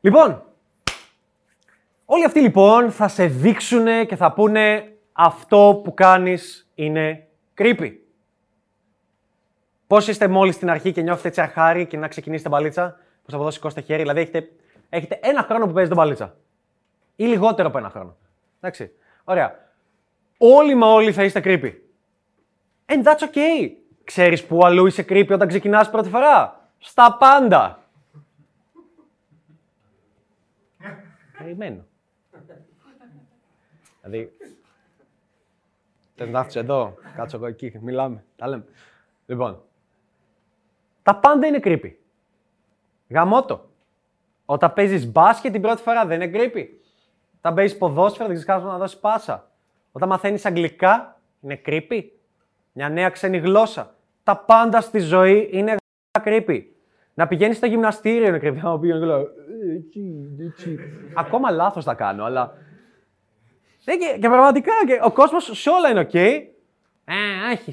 Λοιπόν, όλοι αυτοί λοιπόν θα σε δείξουν και θα πούνε αυτό που κάνεις είναι creepy. Πώς είστε μόλις στην αρχή και νιώθετε έτσι αρχάρι και να ξεκινήσετε μπαλίτσα, πώς από εδώ σηκώσετε χέρι, δηλαδή έχετε, έχετε ένα χρόνο που παίζετε μπαλίτσα. Ή λιγότερο από ένα χρόνο. Εντάξει. Ωραία. Όλοι μα όλοι θα είστε creepy. And that's okay. Ξέρεις που αλλού είσαι creepy όταν ξεκινάς πρώτη φορά; Στα πάντα. Περιμένω. δηλαδή, θες να έρθεις εδώ, κάτσω εγώ εκεί, μιλάμε, τα λέμε. Λοιπόν, τα πάντα είναι creepy. Γαμώτο. Όταν παίζεις μπάσκετ την πρώτη φορά δεν είναι creepy. Όταν παίζεις ποδόσφαιρο δεν ξέρεις να δώσεις πάσα. Όταν μαθαίνεις αγγλικά είναι creepy. Μια νέα ξένη γλώσσα. Τα πάντα στη ζωή είναι creepy. Να πηγαίνεις στο γυμναστήριο είναι creepy. Να πηγαίνει και Ακόμα λάθος τα κάνω, αλλά. Ναι, και, και πραγματικά και ο κόσμος σε όλα είναι οκ. Okay. Ε, έχει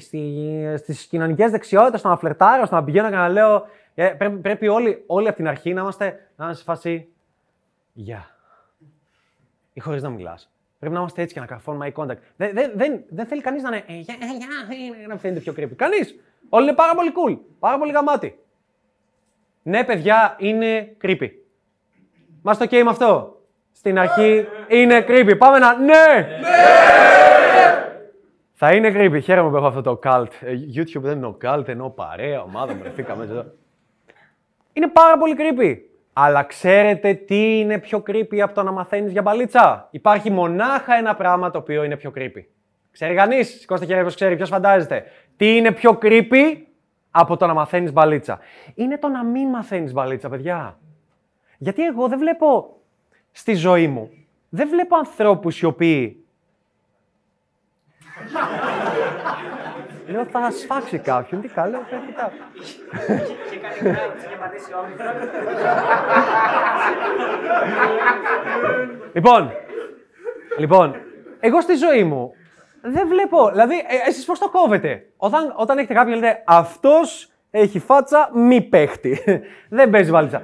στις κοινωνικές δεξιότητες, στο να φλερτάρω, στο να πηγαίνω και να λέω. Ε, πρέπει, πρέπει όλοι, όλοι από την αρχή να είμαστε, να είμαστε σε φάση. Γεια. Ή χωρίς να μιλάς. Πρέπει να είμαστε έτσι και να καρφώνουμε eye contact. Δεν, δεν, δεν, δεν θέλει κανείς να είναι. Ε, γεια, γεια, να φαίνεται πιο creepy. Κανείς. Όλοι είναι πάρα πολύ cool. Πάρα πολύ γαμάτι. Ναι, παιδιά, είναι creepy. Μας το okay με αυτό. Στην αρχή είναι creepy. Πάμε να. Ναι! Θα είναι creepy. Χαίρομαι που έχω αυτό το cult. Ε, YouTube δεν είναι ο cult, ενώ παρέα, ομάδα, βρεθήκαμε εδώ. Είναι πάρα πολύ creepy. Αλλά ξέρετε τι είναι πιο creepy από το να μαθαίνεις για μπαλίτσα; Υπάρχει μονάχα ένα πράγμα το οποίο είναι πιο creepy. Ξέρει κανείς, σηκώστε χέρι, ξέρει, ποιος φαντάζεται; Τι είναι πιο creepy από το να μαθαίνεις μπαλίτσα; Είναι το να μην μαθαίνεις μπαλίτσα, παιδιά. Γιατί εγώ δεν βλέπω στη ζωή μου, δεν βλέπω ανθρώπους οι οποίοι... Λέω θα σφάξει κάποιον, τι καλό, θα κοιτάω. Λοιπόν, λοιπόν, εγώ στη ζωή μου δεν βλέπω, δηλαδή ε, εσείς πώς το κόβετε; Όταν, όταν έχετε κάποιον λέτε αυτός έχει φάτσα μη παίχτη. δεν παίζει βάλτσα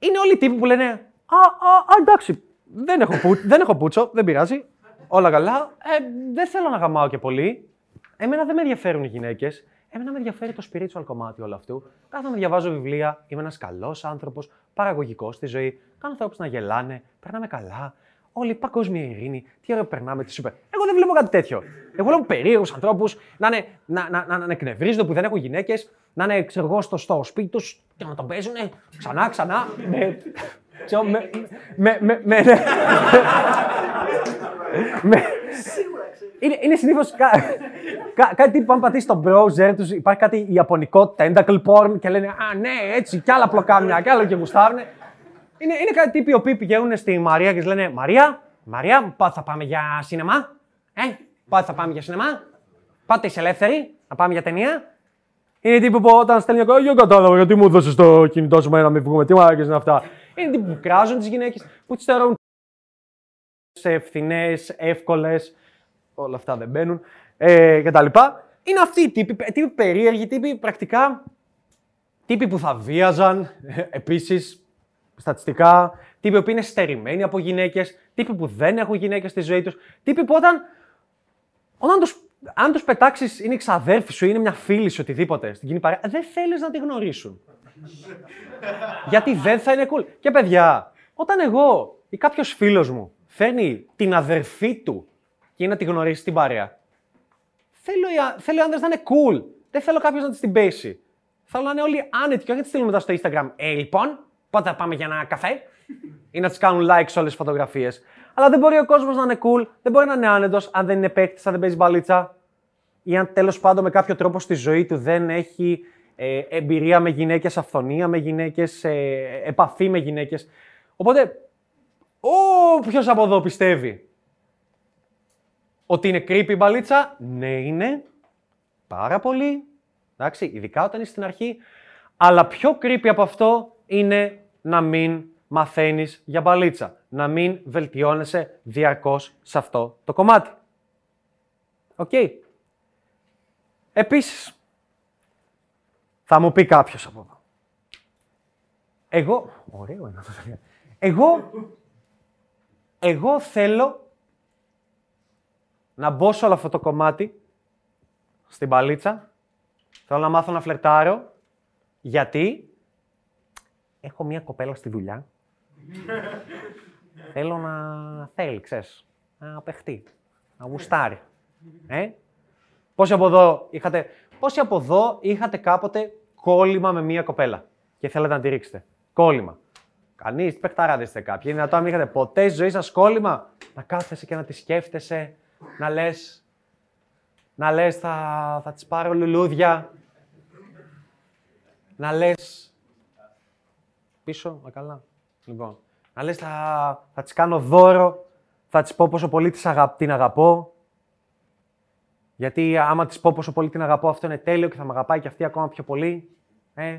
είναι όλοι οι τύποι που λένε Α, α, α εντάξει, δεν έχω, που, δεν έχω πούτσο, δεν πειράζει. Όλα καλά. Ε, δεν θέλω να γαμάω και πολύ. Εμένα δεν με ενδιαφέρουν οι γυναίκες. Εμένα με ενδιαφέρει το spiritual κομμάτι όλου αυτού. Κάθομαι, διαβάζω βιβλία, είμαι ένας καλός άνθρωπος, παραγωγικός στη ζωή. Κάνω ανθρώπους να γελάνε, περνάμε καλά. Όλη η παγκόσμια ειρήνη, τι ωραία περνάμε, τι σούπερ. Εγώ δεν βλέπω κάτι τέτοιο. Εγώ βλέπω περίεργους ανθρώπους να, να, να, να, να εκνευρίζονται που δεν έχουν γυναίκες, να είναι ξέρω στο, στο σπίτι τους και να τον παίζουν ξανά, ξανά. Με. με. με. με. με. με είναι, είναι συνήθως κα, κα, κάτι που αν πατήσεις στο browser τους, υπάρχει κάτι ιαπωνικό tentacle porn και λένε Α, ναι, έτσι, κι άλλα πλοκάμια, κι άλλο και γουστάρουν. Είναι, είναι κάτι τύποι οι οποίοι πηγαίνουν στη Μαρία και λένε Μαρία, Μαρία, πότε θα πάμε για σινεμά. Ε, πότε θα πάμε για σινεμά. Πάτε είσαι ελεύθερη, να πάμε για ταινία. Είναι τύποι που όταν στέλνει ακόμα, δεν κατάλαβα γιατί μου έδωσε το κινητό σου να μην βγούμε. Τι μάρκε είναι αυτά. Είναι τύποι που κράζουν τις γυναίκες, που τις θεωρούν σε ευθυνές, εύκολες. Όλα αυτά δεν μπαίνουν. Ε, και τα λοιπά. Είναι αυτοί οι τύποι, τύποι περίεργοι, τύποι πρακτικά. Τύποι που θα βίαζαν επίσης στατιστικά. Τύποι που είναι στερημένοι από γυναίκες. Τύποι που δεν έχουν γυναίκες στη ζωή τους. Τύποι που όταν. Όταν τους αν τους πετάξεις, είναι ξαδέρφη σου, είναι μια φίλη σου, οτιδήποτε στην κοινή παρέα, δεν θέλεις να τη γνωρίσουν. Γιατί δεν θα είναι cool. Και παιδιά, όταν εγώ ή κάποιος φίλος μου φέρνει την αδερφή του και είναι να τη γνωρίσει στην παρέα, θέλω, θέλω οι άντρε να είναι cool. Δεν θέλω κάποιος να τη την πέσει. Θέλω να είναι όλοι άνετοι και όχι να τη στείλουν μετά στο Instagram. Ε, λοιπόν, πότε θα πάμε για ένα καφέ ή να τις κάνουν like σε όλες τις φωτογραφίες. Αλλά δεν μπορεί ο κόσμος να είναι cool, δεν μπορεί να είναι άνετος αν δεν είναι παίκτης, αν δεν παίζει μπαλίτσα. Ή αν τέλος πάντων με κάποιο τρόπο στη ζωή του δεν έχει ε, εμπειρία με γυναίκες, αυθονία με γυναίκες, ε, επαφή με γυναίκες. Οπότε, όποιο από εδώ πιστεύει ότι είναι creepy μπαλίτσα, ναι είναι. Πάρα πολύ. Εντάξει, ειδικά όταν είσαι στην αρχή. Αλλά πιο creepy από αυτό είναι να μην μαθαίνεις για μπαλίτσα. Να μην βελτιώνεσαι διαρκώς σε αυτό το κομμάτι. Οκ. Okay. Επίσης, θα μου πει κάποιος από εδώ. Εγώ. Ωραίο είναι αυτό. Εγώ. Εγώ θέλω να μπω σε όλο αυτό το κομμάτι στην παλίτσα. Θέλω να μάθω να φλερτάρω. Γιατί έχω μία κοπέλα στη δουλειά. Θέλω να θέλει, ξέρεις, να παιχτεί, να γουστάρει. Ε; Πόσοι από εδώ είχατε, πόσοι από εδώ είχατε κάποτε κόλλημα με μία κοπέλα και θέλετε να τη ρίξετε; Κόλλημα. Κανείς, παιχταράδες είστε κάποιοι. Είναι δυνατόν, είχατε ποτέ στη ζωή σας κόλλημα; Να κάθεσαι και να τη σκέφτεσαι, να λες. Να λες, θα, θα της πάρω λουλούδια. Να λες. Πίσω, μα καλά. Λοιπόν. Να λες, θα, θα της κάνω δώρο. Θα της πω πόσο πολύ την αγαπώ. Γιατί άμα της πω πόσο πολύ την αγαπώ, αυτό είναι τέλειο και θα με αγαπάει και αυτή ακόμα πιο πολύ. Ε,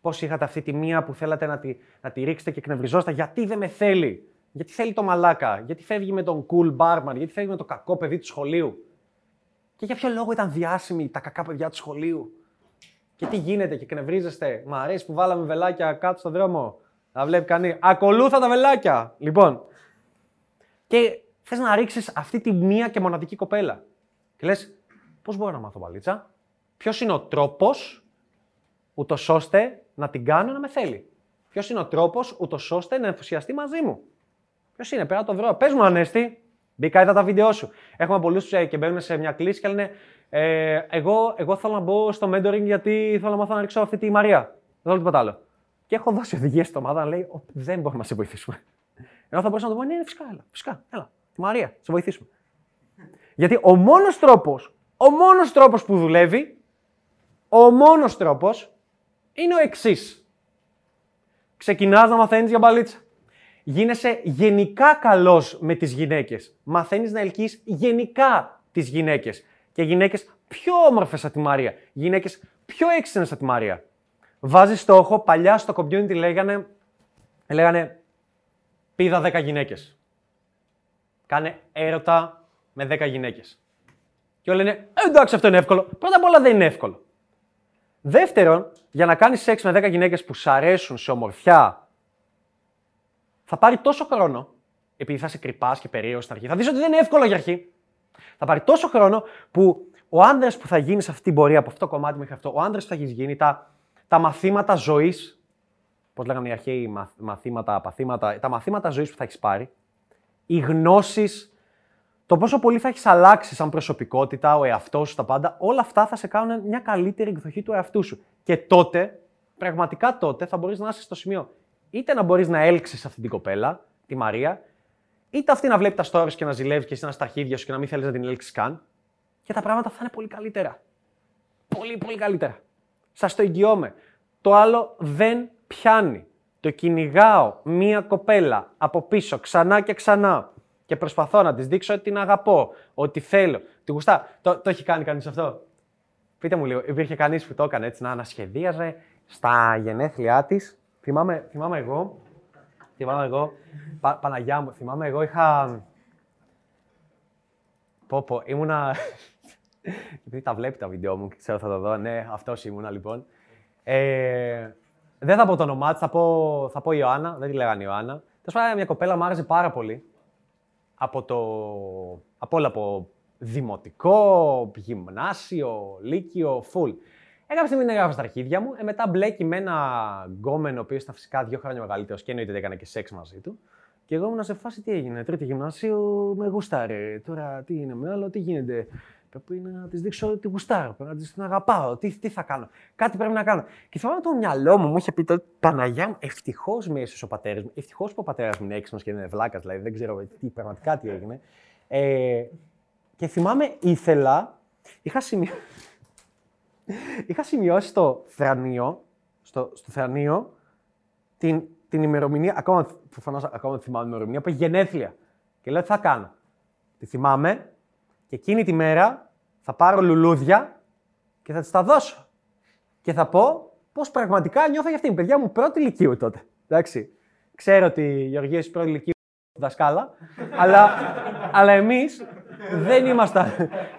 Πώς είχατε αυτή τη μία που θέλατε να τη, να τη ρίξετε και εκνευριζόσατε, γιατί δεν με θέλει; Γιατί θέλει το μαλάκα, γιατί φεύγει με τον cool barman, γιατί φεύγει με το κακό παιδί του σχολείου; Και για ποιο λόγο ήταν διάσημοι τα κακά παιδιά του σχολείου; Και τι γίνεται και εκνευρίζεστε; Μ' αρέσει που βάλαμε βελάκια κάτω στον δρόμο. Να βλέπει κανεί. Ακολούθα τα βελάκια. Λοιπόν. Και θες να ρίξεις αυτή τη μία και μοναδική κοπέλα. Και λες, πώς μπορώ να μάθω μπαλίτσα; Ποιος είναι ο τρόπος ούτως ώστε να την κάνω να με θέλει; Ποιος είναι ο τρόπος ούτως ώστε να ενθουσιαστεί μαζί μου; Ποιος είναι, πέρα να το βρω. Πες μου, Ανέστη, μπήκα, είδα τα βίντεο σου. Έχουμε πολλούς ε, και μπαίνουν σε μια κλίση και λένε ε, εγώ, εγώ θέλω να μπω στο mentoring γιατί θέλω να μάθω να ρίξω αυτή τη Μαρία. Δεν θέλω τίποτα άλλο. Και έχω δώσει οδηγίες στην ομάδα να λέει δεν μπορούμε να σε βοηθήσουμε. Ενώ θα μπορούσα να το πω ναι, ναι, φυσικά, έλα, φυσικά, έλα. Τη Μαρία, σε βοηθήσουμε. Γιατί ο μόνος τρόπος, ο μόνος τρόπος που δουλεύει, ο μόνος τρόπος είναι ο εξής. Ξεκινάς να μαθαίνεις για μπαλίτσα. Γίνεσαι γενικά καλός με τις γυναίκες. Μαθαίνεις να ελκύεις γενικά τις γυναίκες. Και γυναίκες πιο όμορφες από τη Μαρία. Γυναίκες πιο έξυπνες από τη Μαρία. Βάζεις στόχο, παλιά στο community λέγανε, λέγανε πίδα 10 γυναίκες. Κάνε έρωτα με 10 γυναίκες. Και όλοι λένε, «Ε, εντάξει, αυτό είναι εύκολο. Πρώτα απ' όλα δεν είναι εύκολο. Δεύτερον, για να κάνεις σεξ με 10 γυναίκες που σ' αρέσουν σε ομορφιά, θα πάρει τόσο χρόνο, επειδή θα σε κρυπάς και περίεργος στην αρχή. Θα δεις ότι δεν είναι εύκολο για αρχή. Θα πάρει τόσο χρόνο που ο άντρα που θα γίνεις σε αυτή την πορεία, από αυτό το κομμάτι μέχρι αυτό, ο άντρα που θα έχεις γίνει, τα, τα μαθήματα ζωής, πώς λέγανε οι αρχαίοι μαθήματα, παθήματα, τα μαθήματα ζωής που θα έχεις πάρει, οι γνώσεις το πόσο πολύ θα έχεις αλλάξει σαν προσωπικότητα, ο εαυτός σου, τα πάντα, όλα αυτά θα σε κάνουν μια καλύτερη εκδοχή του εαυτού σου. Και τότε, πραγματικά τότε, θα μπορείς να είσαι στο σημείο είτε να μπορείς να έλξεις αυτή την κοπέλα, τη Μαρία, είτε αυτή να βλέπει τα stories και να ζηλεύει και εσύ να στα αρχίδια σου και να μην θέλεις να την έλξεις καν. Και τα πράγματα θα είναι πολύ καλύτερα. Πολύ, πολύ καλύτερα. Σας το εγγυώμαι. Το άλλο δεν πιάνει. Το κυνηγάω μία κοπέλα από πίσω ξανά και ξανά και προσπαθώ να της δείξω ότι την αγαπώ, ότι θέλω. Τη γουστά. Το, το έχει κάνει κανείς αυτό; Πείτε μου λίγο, υπήρχε κανείς που το έκανε έτσι να ανασχεδίαζε στα γενέθλιά της; Θυμάμαι, θυμάμαι εγώ. Θυμάμαι εγώ. Πα, Παναγιά μου, θυμάμαι εγώ είχα. Πω, πω, ήμουνα. Επειδή τα βλέπει τα βίντεο μου, ξέρω θα το δω. Ναι, αυτός ήμουνα λοιπόν. Ε, δεν θα πω το όνομά της, θα πω, θα πω Ιωάννα. Δεν τη λέγανε Ιωάννα. Τέλος πάντων, μια κοπέλα μου άρεσε πάρα πολύ από, το, από όλα από δημοτικό, γυμνάσιο, λύκειο, full. Έκανα στιγμή να γράφω στα αρχίδια μου, ε, μετά μπλέκει με ένα γκόμενο, ο οποίος ήταν φυσικά δύο χρόνια μεγαλύτερος και εννοείται ότι έκανα και σεξ μαζί του. Και εγώ ήμουν σε φάση τι έγινε. Τρίτη γυμνάσιο με γουστάρε. Τώρα τι είναι με άλλο, τι γίνεται. Πρέπει να τη δείξω ότι γουστάρω, πρέπει να τη την αγαπάω. Τι, τι θα κάνω; Κάτι πρέπει να κάνω. Και θυμάμαι το μυαλό μου μου είχε πει τότε Παναγιά μου, ευτυχώς με έσωσε ο πατέρας μου. Ευτυχώς που ο πατέρας μου είναι έξυπνος και είναι βλάκας, δηλαδή δεν ξέρω τι, πραγματικά τι έγινε. Ε, και θυμάμαι, ήθελα, είχα, σημειώ... είχα σημειώσει στο θρανίο, στο, στο θρανίο την, την ημερομηνία, ακόμα, προφανώς, ακόμα θυμάμαι την ημερομηνία, που έχει γενέθλια. Και λέω τι θα κάνω; Τη θυμάμαι, και εκείνη τη μέρα θα πάρω λουλούδια και θα τη τα δώσω. Και θα πω πώς πραγματικά νιώθω για αυτήν. Παιδιά μου, πρώτη ηλικίου τότε. Εντάξει. Ξέρω ότι η Γεωργία είσαι πρώτη ηλικίου δασκάλα, αλλά, αλλά εμείς δεν ήμασταν,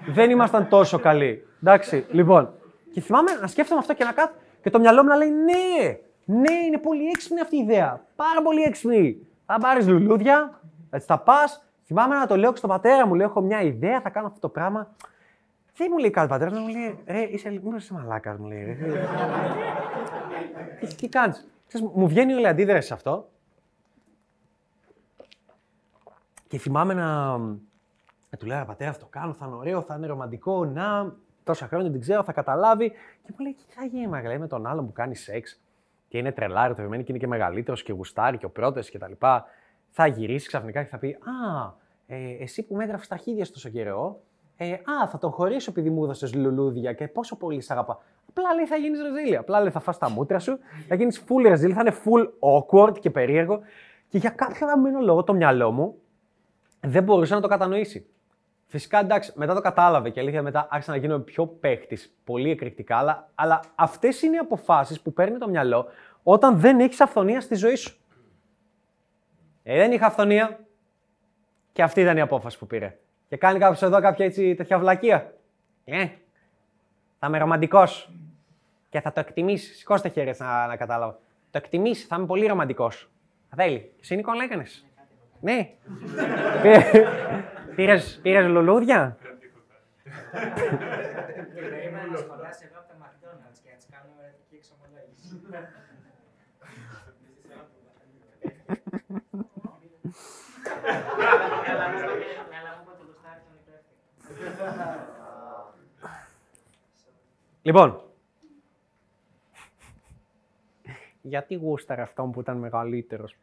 δεν ήμασταν τόσο καλοί. Εντάξει, λοιπόν. Και θυμάμαι να σκέφτομαι αυτό και να κάθω και το μυαλό μου να λέει ναι, Ναι, είναι πολύ έξυπνη αυτή η ιδέα. Πάρα πολύ έξυπνη. Θα πάρεις λουλούδια, θα τα πας. Θυμάμαι να το λέω και στον πατέρα μου, λέω: Έχω μια ιδέα, θα κάνω αυτό το πράγμα. Δεν μου λέει κάτι πατέρας, μου λέει: Ρε, είσαι, μήπως είσαι μαλάκας, μου λέει. τι, τι κάνεις. Μου βγαίνει όλη αντίδραση σε αυτό. Και θυμάμαι να, να του λέω: Πατέρα, αυτό κάνω, θα είναι ωραίο, θα είναι ρομαντικό. Να, τόσα χρόνια την ξέρω, θα καταλάβει. Και μου λέει: Τι θα γίνει, Μαγαλέ, με τον άλλον που κάνει σεξ και είναι τρελάρι, το και είναι και μεγαλύτερος και γουστάρι και ο πρώτος κτλ. Θα γυρίσει ξαφνικά και θα πει: Α, ε, εσύ που με έγραφε στα χίδια τόσο καιρό, ε, Α, θα τον χωρίσω επειδή μου έδωσες λουλούδια και πόσο πολύ σ' αγαπά. Απλά λέει θα γίνεις ρεζίλη. Απλά λέει θα φας τα μούτρα σου, θα γίνεις full ρεζίλη, θα είναι full awkward και περίεργο. Και για κάποιο αγαπημένο λόγο το μυαλό μου δεν μπορούσε να το κατανοήσει. Φυσικά εντάξει, μετά το κατάλαβε και αλήθεια μετά άρχισα να γίνω πιο παίχτης, πολύ εκρηκτικά, αλλά, αλλά αυτές είναι οι αποφάσεις που παίρνει το μυαλό όταν δεν έχεις αυθονία στη ζωή σου. Ε, δεν είχα αυθονία. Και αυτή ήταν η απόφαση που πήρε. Και κάνει κάποιος εδώ κάποια έτσι τέτοια βλακεία. Ε, θα είμαι ρομαντικός. Και θα το εκτιμήσεις. Σηκώστε χέρια να, να κατάλαβα. Το εκτιμήσεις, θα είμαι πολύ ρομαντικός. Θέλει. Εσύ Νίκο λέγανε. Ναι. Πήρες, πήρες λουλούδια; Λοιπόν, γιατί γούσταρε αυτόν που ήταν μεγαλύτερος;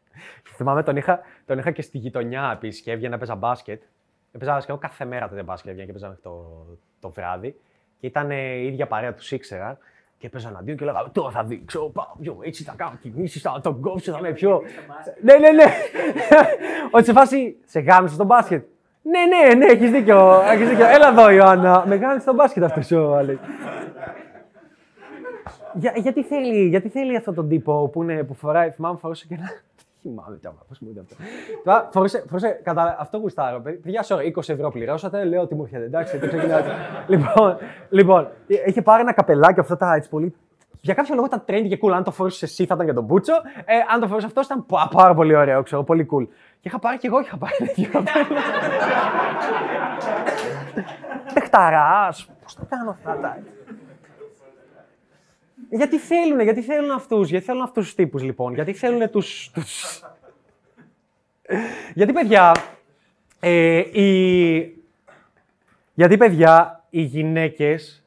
Θυμάμαι τον είχα, τον είχα και στη γειτονιά επίσης και έβγαινα παίζα μπάσκετ. Έπαιζα και εγώ κάθε μέρα τότε μπάσκετ έβγαινα και παίζα το, το βράδυ. Και ήταν η ίδια παρέα τους ήξερα και έπαιζα αντίον και λέγα Τώρα θα δείξω. Πάω έτσι θα κάνω κινήσεις, θα τον κόψω, θα είμαι πιο. ναι, ναι, ναι. Ότι σε φάση σε γάμισε στο μπάσκετ. Ναι, ναι, ναι, έχεις δίκιο. Έχεις δίκιο. Έλα εδώ, Ιωάννα. Με γάμισε στο μπάσκετ αυτός ο Άλεξ. Για, γιατί, θέλει, γιατί θέλει αυτόν τον τύπο που, είναι, που φοράει, θυμάμαι, φορούσε και ένα. Θυμάμαι τι πώς μου ήταν αυτό. φορούσε, φορούσε, κατά αυτό γουστάρω. Παιδιά, σε 20 ευρώ πληρώσατε, λέω ότι μου έρχεται. Εντάξει, το λοιπόν, λοιπόν, είχε πάρει ένα καπελάκι αυτό τα έτσι πολύ. Για κάποιο λόγο ήταν trendy και cool. Αν το φορούσες εσύ θα ήταν για τον Μπούτσο. Ε, αν το φορούσες αυτός ήταν πάρα πολύ ωραίο, ξέρω, πολύ cool. Και είχα πάρει και εγώ είχα πάρει τέτοιο καπέλο. Τεχταρά, πώς το κάνω αυτά τα. Γιατί θέλουν, γιατί θέλουν αυτούς, γιατί θέλουν αυτούς τους τύπους λοιπόν, γιατί θέλουν τους... τους... γιατί παιδιά, ε, οι... γιατί παιδιά, οι γυναίκες...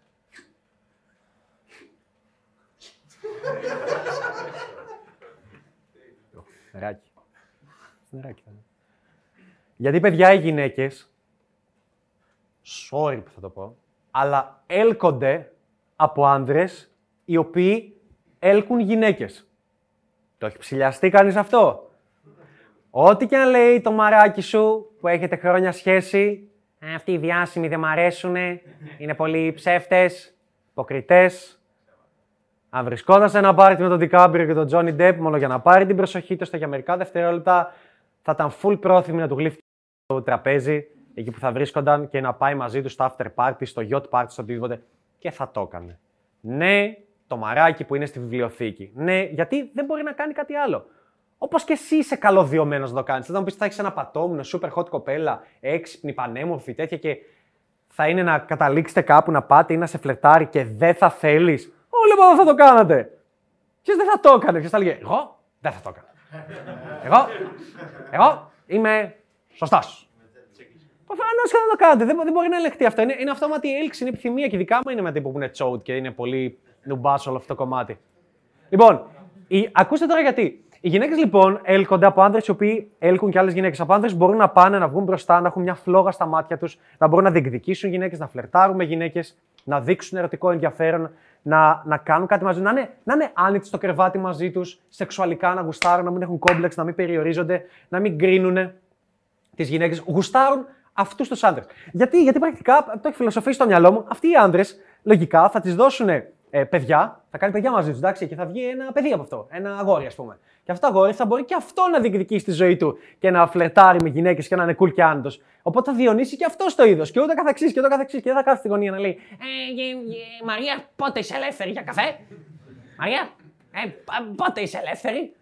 Νεράκι. Νεράκι Γιατί παιδιά οι γυναίκες, sorry που θα το πω, αλλά έλκονται από άνδρες οι οποίοι έλκουν γυναίκες. Το έχει ψηλιαστεί κανείς αυτό; Ό,τι και αν λέει το μαράκι σου που έχετε χρόνια σχέση, «Ε, αυτοί οι διάσημοι δεν μ' αρέσουν, είναι πολύ ψεύτες, υποκριτές. Αν βρισκόταν σε ένα πάρτι με τον Δικάμπριο και τον Τζόνι Ντεπ, μόνο για να πάρει την προσοχή τους, για μερικά δευτερόλεπτα θα ήταν full πρόθυμοι να του γλύφει το τραπέζι, εκεί που θα βρίσκονταν και να πάει μαζί τους στο after party, στο yacht party, στο οτιδήποτε. Και θα το έκανε. Ναι, το μαράκι που είναι στη βιβλιοθήκη. Ναι, γιατί δεν μπορεί να κάνει κάτι άλλο. Όπως και εσύ είσαι καλωδιωμένος να το κάνεις. Θα μου πεις θα έχεις ένα πατόμουνο, super hot κοπέλα, έξυπνη, πανέμορφη, τέτοια και θα είναι να καταλήξετε κάπου να πάτε ή να σε φλετάρει και δεν θα θέλεις. Όλοι εδώ θα το κάνατε. Ποιο δεν θα το έκανε, ποιο θα έλεγε Εγώ δεν θα το έκανα. Εγώ, εγώ είμαι σωστός. Προφανώς και θα το κάνετε. Δεν, δεν μπορεί να ελεγχθεί αυτό. Είναι, είναι αυτόματη έλξη, είναι επιθυμία και ειδικά μου είναι με τύπο που είναι τσόουτ και είναι πολύ νουμπάσο όλο αυτό το κομμάτι. Λοιπόν, η, ακούστε τώρα γιατί. Οι γυναίκες λοιπόν έλκονται από άνδρες οι οποίοι έλκουν και άλλες γυναίκες. Από άνδρες μπορούν να πάνε να βγουν μπροστά, να έχουν μια φλόγα στα μάτια τους, να μπορούν να διεκδικήσουν γυναίκες, να φλερτάρουν με γυναίκες, να δείξουν ερωτικό ενδιαφέρον, να, να κάνουν κάτι μαζί τους, να είναι, να είναι άνοιξοι στο κρεβάτι μαζί τους, σεξουαλικά να γουστάρουν, να μην έχουν κόμπλεξ, να μην περιορίζονται, να μην κρίνουν τις γυναίκες. Γουστάρουν αυτούς τους άντρε. Γιατί, γιατί πρακτικά το έχει φιλοσοφήσει στο μυαλό μου, αυτοί οι άντρε λογικά θα τις δώσουν ε, παιδιά, θα κάνει παιδιά μαζί τους, εντάξει, και θα βγει ένα παιδί από αυτό. Ένα αγόρι, ας πούμε. Και αυτό το αγόρι θα μπορεί και αυτό να διεκδικήσει τη ζωή του και να φλετάρει με γυναίκες και να είναι cool και άνετο. Οπότε θα διονύσει και αυτό το είδος και ούτε καθεξής και ούτε καθεξής. Και δεν θα κάθεται στη γωνία να λέει Ε, ε, ε Μαρία, πότε είσαι ελεύθερη για καφέ; Μαρία, Ε, πότε είσαι ελεύθερη;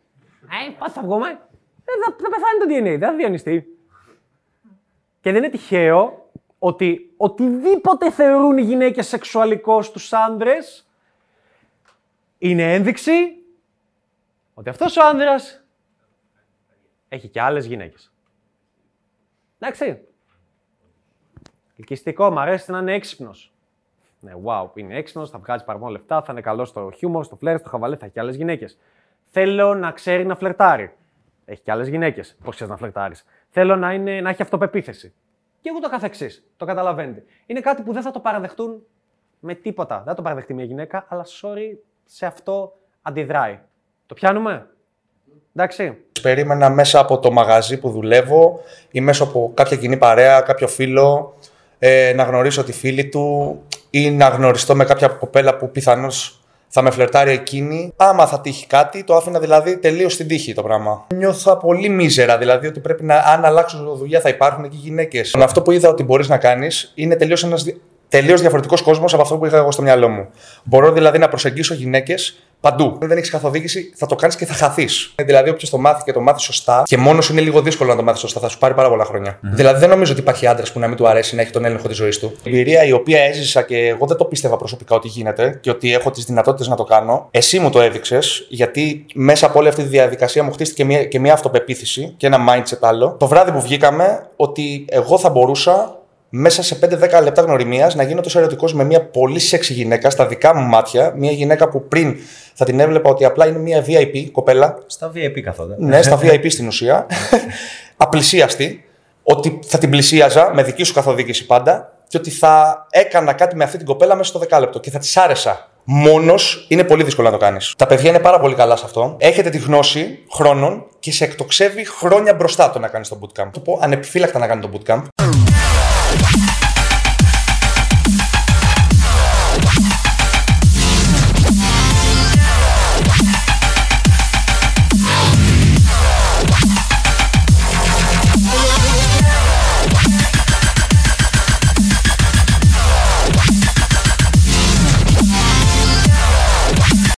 Ε, πότε θα βγούμε. Ε, θα, θα πεθάνει το DNA, δεν θα διανυστεί. Και δεν είναι τυχαίο ότι οτιδήποτε θεωρούν οι γυναίκες σεξουαλικό στους άντρες είναι ένδειξη ότι αυτός ο άνδρας έχει και άλλες γυναίκες. Εντάξει. Ελκυστικό, μου αρέσει να είναι έξυπνος. Ναι, wow, είναι έξυπνος, θα βγάζει παραπάνω λεφτά, θα είναι καλός στο χιούμορ, στο φλερ, στο χαβαλέ, θα έχει και άλλες γυναίκες. Θέλω να ξέρει να φλερτάρει. Έχει και άλλες γυναίκες. Πώς ξέρεις να φλερτάρεις. Θέλω να, είναι, να έχει αυτοπεποίθηση. Και εγώ το καθεξή. Το καταλαβαίνετε. Είναι κάτι που δεν θα το παραδεχτούν με τίποτα. Δεν θα το παραδεχτεί μια γυναίκα, αλλά sorry, σε αυτό αντιδράει. Το πιάνουμε; Εντάξει. Περίμενα μέσα από το μαγαζί που δουλεύω ή μέσα από κάποια κοινή παρέα, κάποιο φίλο, ε, να γνωρίσω τη φίλη του ή να γνωριστώ με κάποια κοπέλα που πιθανώς θα με φλερτάρει εκείνη. Άμα θα τύχει κάτι, το άφηνα δηλαδή τελείως στην τύχη το πράγμα. Νιώθω πολύ μίζερα, δηλαδή ότι πρέπει να, αν αλλάξω δουλειά, θα υπάρχουν εκεί γυναίκες. Αυτό που είδα ότι μπορείς να κάνεις είναι τελείως ένας τελείως διαφορετικός κόσμος από αυτό που είχα εγώ στο μυαλό μου. Μπορώ δηλαδή να προσεγγίσω γυναίκες παντού. Αν δεν έχεις καθοδήγηση, θα το κάνεις και θα χαθείς. Δηλαδή, όποιος το μάθει και το μάθει σωστά, και μόνος είναι λίγο δύσκολο να το μάθεις σωστά, θα σου πάρει πάρα πολλά χρόνια. Mm-hmm. Δηλαδή, δεν νομίζω ότι υπάρχει άντρας που να μην του αρέσει να έχει τον έλεγχο της ζωής του. Η εμπειρία η οποία έζησα και εγώ δεν το πίστευα προσωπικά ότι γίνεται και ότι έχω τις δυνατότητες να το κάνω. Εσύ μου το έδειξες, γιατί μέσα από όλη αυτή τη διαδικασία μου χτίστηκε μια, και μια αυτοπεποίθηση και ένα mindset άλλο. Το βράδυ που βγήκαμε, ότι εγώ θα μπορούσα μέσα σε 5-10 λεπτά γνωριμίας να γίνω τόσο ερωτικός με μια πολύ σεξι γυναίκα στα δικά μου μάτια. Μια γυναίκα που πριν θα την έβλεπα ότι απλά είναι μια VIP κοπέλα. Στα VIP καθόλου. Ναι, στα VIP στην ουσία. Απλησίαστη. Ότι θα την πλησίαζα με δική σου καθοδήγηση πάντα και ότι θα έκανα κάτι με αυτή την κοπέλα μέσα στο δεκάλεπτο και θα της άρεσα. Μόνος είναι πολύ δύσκολο να το κάνεις. Τα παιδιά είναι πάρα πολύ καλά σε αυτό. Έχετε τη γνώση χρόνων και σε εκτοξεύει χρόνια μπροστά το να κάνεις το bootcamp. Το πω ανεπιφύλακτα να κάνει το bootcamp. Bye.